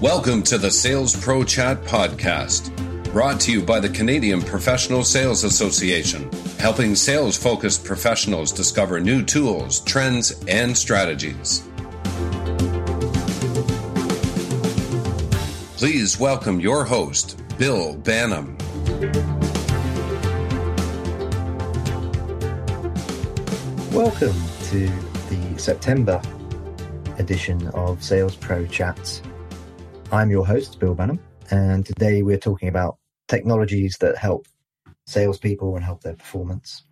Welcome to the Sales Pro Chat podcast, brought to you by the Canadian Professional Sales Association, helping sales focused professionals discover new tools, trends, and strategies. Please welcome your host, Bill Banham. Welcome to the September edition of Sales Pro Chats. I'm your host, Bill Banham, and today we're talking about technologies that help salespeople and help their performance.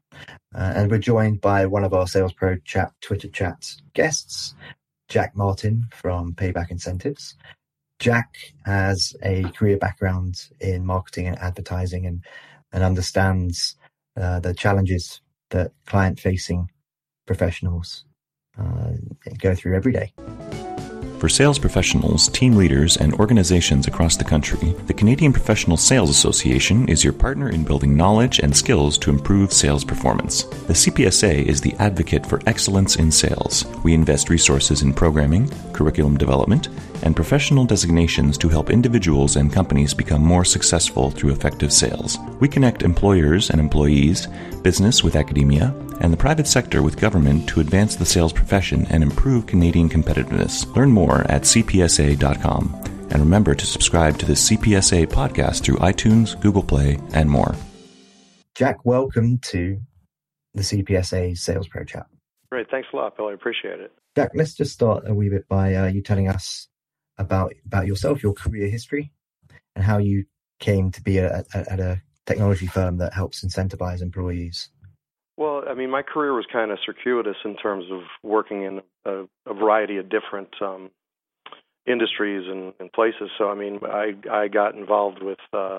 Uh, and we're joined by one of our Sales Pro Chat Twitter chats guests, Jack Martin from Payback Incentives. Jack has a career background in marketing and advertising and, and understands uh, the challenges that client facing professionals uh, go through every day. For sales professionals, team leaders, and organizations across the country, the Canadian Professional Sales Association is your partner in building knowledge and skills to improve sales performance. The CPSA is the advocate for excellence in sales. We invest resources in programming, curriculum development, and professional designations to help individuals and companies become more successful through effective sales. We connect employers and employees, business with academia, and the private sector with government to advance the sales profession and improve Canadian competitiveness. Learn more at cpsa.com. And remember to subscribe to the CPSA podcast through iTunes, Google Play, and more. Jack, welcome to the CPSA Sales Pro Chat. Great. Thanks a lot, Bill. I appreciate it. Jack, let's just start a wee bit by uh, you telling us about about yourself, your career history, and how you came to be a, a, at a technology firm that helps incentivize employees. I mean, my career was kind of circuitous in terms of working in a, a variety of different um, industries and, and places. So, I mean, I I got involved with uh,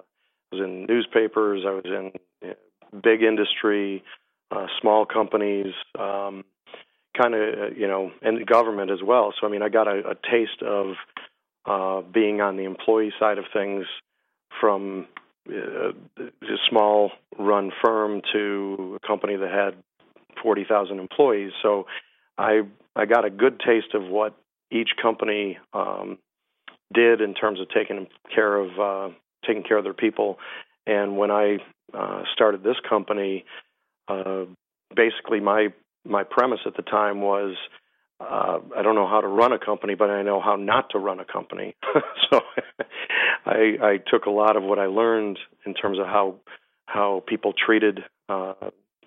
was in newspapers, I was in know, big industry, uh, small companies, um, kind of you know, and government as well. So, I mean, I got a, a taste of uh, being on the employee side of things from a small run firm to a company that had 40,000 employees. So I I got a good taste of what each company um, did in terms of taking care of uh, taking care of their people. And when I uh, started this company, uh, basically my my premise at the time was uh, I don't know how to run a company, but I know how not to run a company. so I, I took a lot of what I learned in terms of how how people treated uh,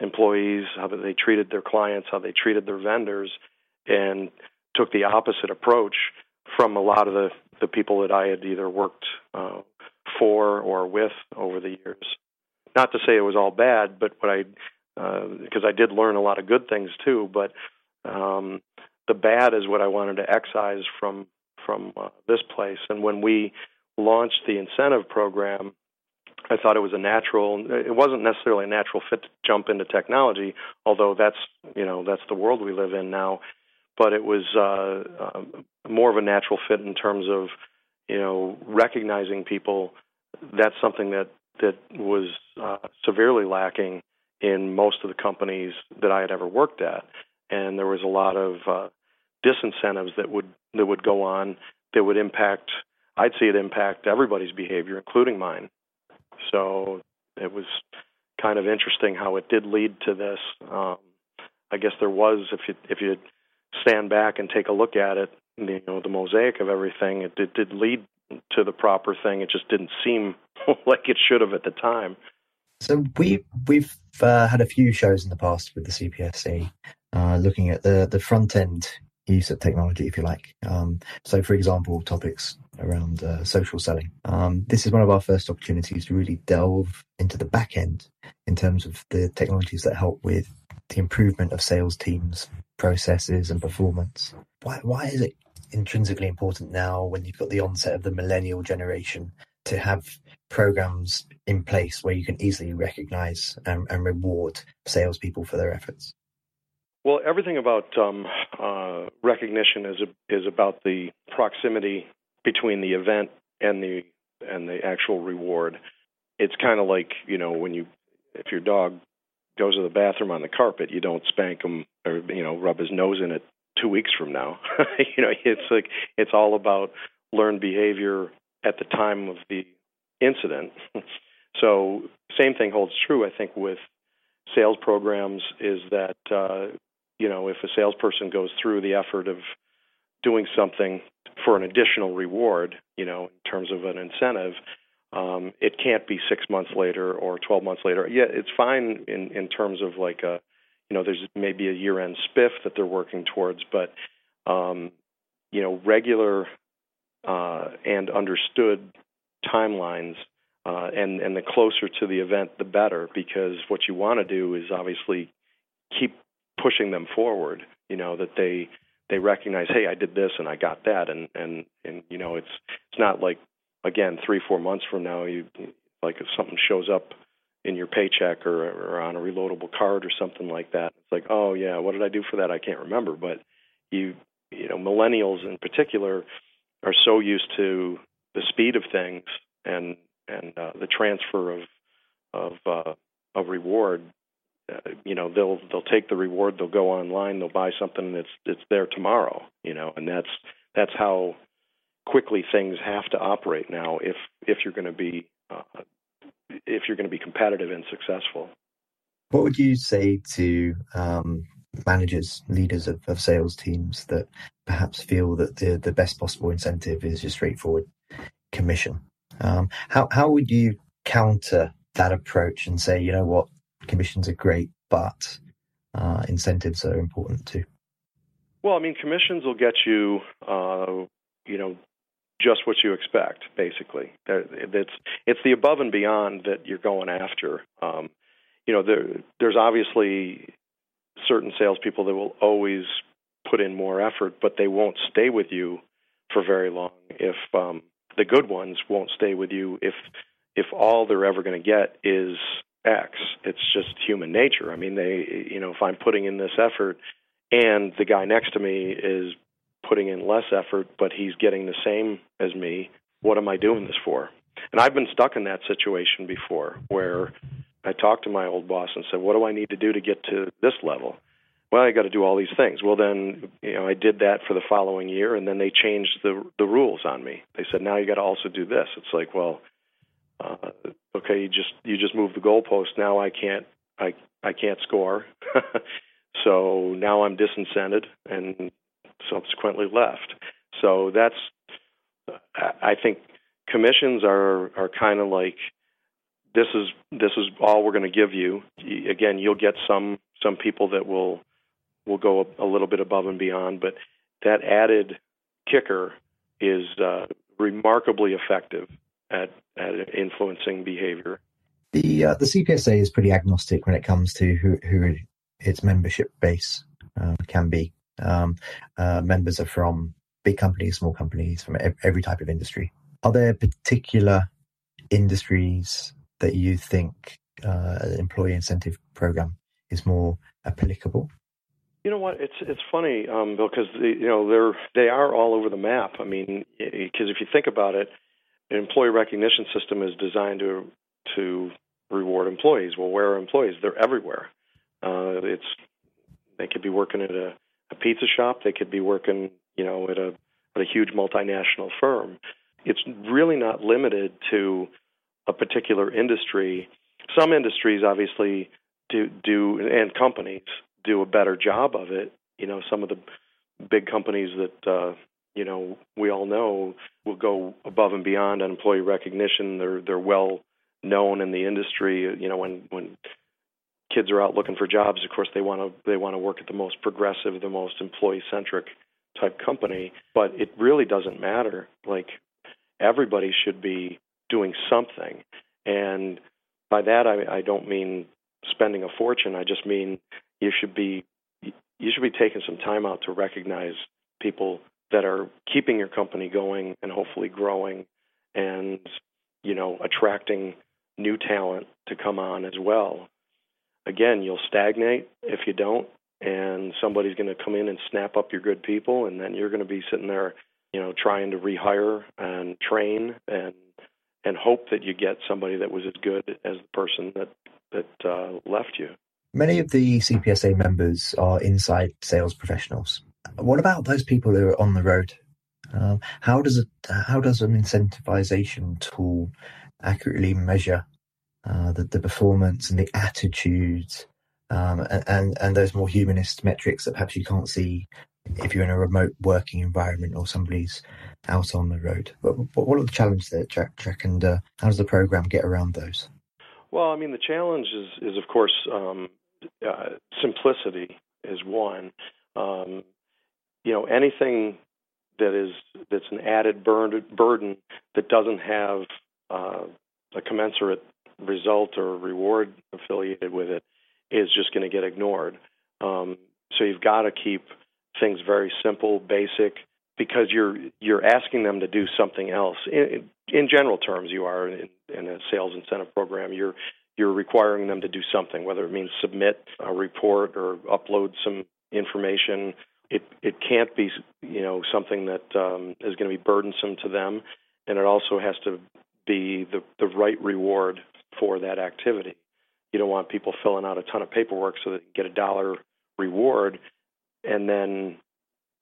employees, how they treated their clients, how they treated their vendors, and took the opposite approach from a lot of the the people that I had either worked uh, for or with over the years. Not to say it was all bad, but what I because uh, I did learn a lot of good things too, but um, the bad is what I wanted to excise from from uh, this place. And when we launched the incentive program, I thought it was a natural. It wasn't necessarily a natural fit to jump into technology, although that's you know that's the world we live in now. But it was uh, uh, more of a natural fit in terms of you know recognizing people. That's something that that was uh, severely lacking in most of the companies that I had ever worked at, and there was a lot of uh, disincentives that would that would go on that would impact I'd see it impact everybody's behavior, including mine. So it was kind of interesting how it did lead to this. Um, I guess there was, if you if you stand back and take a look at it, you know, the mosaic of everything, it did, lead to the proper thing. It just didn't seem like it should have at the time. So we we've uh, had a few shows in the past with the CPSA, uh, looking at the the front end use of technology, if you like. Um, so, for example, topics around uh, social selling. Um, this is one of our first opportunities to really delve into the back end in terms of the technologies that help with the improvement of sales teams, processes, and performance. Why, why is it intrinsically important now when you've got the onset of the millennial generation to have programs in place where you can easily recognize and, and reward salespeople for their efforts? Well, everything about um, uh, recognition is a, is about the proximity between the event and the and the actual reward. It's kind of like you know when you if your dog goes to the bathroom on the carpet, you don't spank him or you know rub his nose in it two weeks from now. you know, it's like it's all about learned behavior at the time of the incident. so, same thing holds true, I think, with sales programs is that, uh, you know, if a salesperson goes through the effort of doing something for an additional reward, you know, in terms of an incentive, um, it can't be six months later or 12 months later. Yeah, it's fine in, in terms of like a, you know, there's maybe a year end spiff that they're working towards, but, um, you know, regular uh, and understood timelines. Uh, and and the closer to the event, the better, because what you want to do is obviously keep pushing them forward. You know that they they recognize, hey, I did this and I got that, and and and you know it's it's not like again three four months from now you like if something shows up in your paycheck or, or on a reloadable card or something like that. It's like, oh yeah, what did I do for that? I can't remember. But you you know millennials in particular are so used to the speed of things and and uh, the transfer of of uh, of reward. Uh, you know, they'll they'll take the reward, they'll go online, they'll buy something, it's it's there tomorrow. You know, and that's that's how quickly things have to operate now if if you're going to be uh, if you're going to be competitive and successful. What would you say to um, managers, leaders of, of sales teams that perhaps feel that the, the best possible incentive is just straightforward commission. Um, how, how would you counter that approach and say, you know what, commissions are great, but uh, incentives are important too? Well, I mean, commissions will get you, uh, you know, just what you expect, basically. It's it's the above and beyond that you're going after. Um, you know, there, there's obviously certain salespeople that will always put in more effort, but they won't stay with you for very long. If um, the good ones won't stay with you, if if all they're ever going to get is X, it's just human nature. I mean, they, you know, if I'm putting in this effort and the guy next to me is putting in less effort, but he's getting the same as me, what am I doing this for? And I've been stuck in that situation before where I talked to my old boss and said, "What do I need to do to get to this level?" Well, I got to do all these things. Well, then you know I did that for the following year, and then they changed the the rules on me. They said now you got to also do this. It's like, well, uh, okay, you just you just moved the goalpost. Now I can't I I can't score, so now I'm disincented and subsequently left. So that's I think commissions are are kind of like this is this is all we're going to give you. Again, you'll get some some people that will will go a, a little bit above and beyond, but that added kicker is uh, remarkably effective at at influencing behavior. The uh, the CPSA is pretty agnostic when it comes to who who its membership base uh, can be. Um, uh, members are from big companies, small companies, from every type of industry. Are there particular industries that you think uh, an employee incentive program is more applicable? You know what? It's it's funny, um, Bill, because you know they're they are all over the map. I mean, because if you think about it, employee recognition system is designed to to reward employees. Well, where are employees? They're everywhere. Uh, it's they could be working at a, a pizza shop. They could be working, you know, at a at a huge multinational firm. It's really not limited to a particular industry. Some industries obviously do do and companies do a better job of it. You know, some of the big companies that uh, you know we all know will go above and beyond on employee recognition. They're they're well known in the industry. You know, when when kids are out looking for jobs, of course they want to they want to work at the most progressive, the most employee centric type company. But it really doesn't matter. Like everybody should be doing something. And by that, I, I don't mean spending a fortune. I just mean you should be you should be taking some time out to recognize people that are keeping your company going and hopefully growing, and you know attracting new talent to come on as well. Again, you'll stagnate if you don't, and somebody's going to come in and snap up your good people, and then you're going to be sitting there, you know, trying to rehire and train and and hope that you get somebody that was as good as the person that that uh, left you. Many of the CPSA members are inside sales professionals. What about those people who are on the road Um, how does it? How does an incentivization tool accurately measure uh, the, the performance and the attitudes um, and, and, and those more humanist metrics that perhaps you can't see if you're in a remote working environment or somebody's out on the road. What, what are the challenges there, Jack? Jack and uh, how does the program get around those? Well, I mean, the challenge is, is of course, um, uh, simplicity is one. Um, you know, anything that is that's an added burden, that doesn't have uh, a commensurate result or reward affiliated with it is just going to get ignored. Um, so you've got to keep things very simple, basic, because you're you're asking them to do something else. In, in general terms, you are in, in a sales incentive program. You're you're requiring them to do something, whether it means submit a report or upload some information. It it can't be you know something that um, is going to be burdensome to them, and it also has to be the the right reward for that activity. You don't want people filling out a ton of paperwork so that they get a dollar reward, and then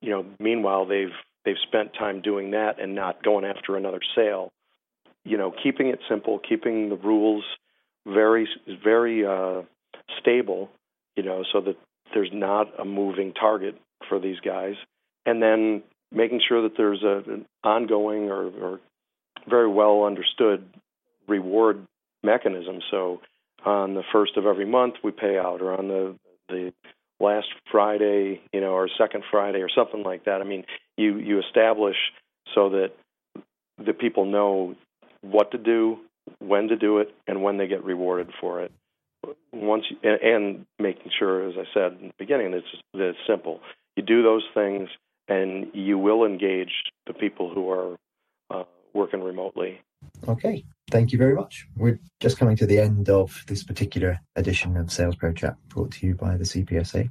you know meanwhile they've they've spent time doing that and not going after another sale. You know, keeping it simple, keeping the rules very very uh, stable. You know, so that there's not a moving target for these guys, and then making sure that there's a, an ongoing or, or very well understood reward mechanism. So on the first of every month we pay out, or on the the last Friday, you know, or second Friday, or something like that. I mean, you you establish so that the people know what to do, when to do it, and when they get rewarded for it. Once you, and, and making sure, as I said in the beginning, that it's, that it's simple. You do those things, and you will engage the people who are uh, working remotely. Okay, thank you very much. We're just coming to the end of this particular edition of Sales Pro Chat brought to you by the CPSA.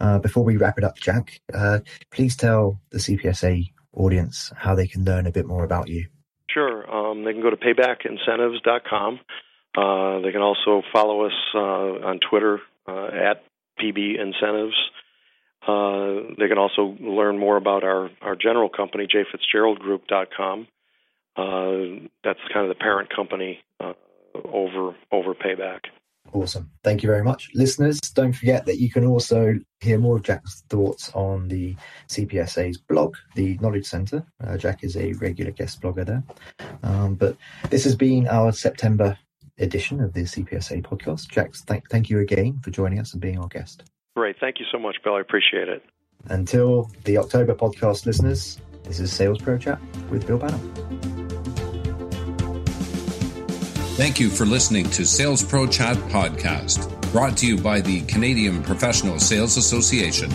Uh, before we wrap it up, Jack, uh, please tell the CPSA audience how they can learn a bit more about you. Sure. Um, they can go to paybackincentives.com. Uh, they can also follow us uh, on Twitter uh, at PB Incentives. Uh, they can also learn more about our, our general company, jfitzgeraldgroup.com. Uh, that's kind of the parent company uh, over over payback. Awesome. Thank you very much. Listeners, don't forget that you can also hear more of Jack's thoughts on the CPSA's blog, the Knowledge Center. Uh, Jack is a regular guest blogger there. Um, but this has been our September edition of the CPSA podcast. Jack, th- thank you again for joining us and being our guest. Great. Thank you so much, Bill. I appreciate it. Until the October podcast, listeners, this is Sales Pro Chat with Bill Banham. Thank you for listening to Sales Pro Chat Podcast, brought to you by the Canadian Professional Sales Association.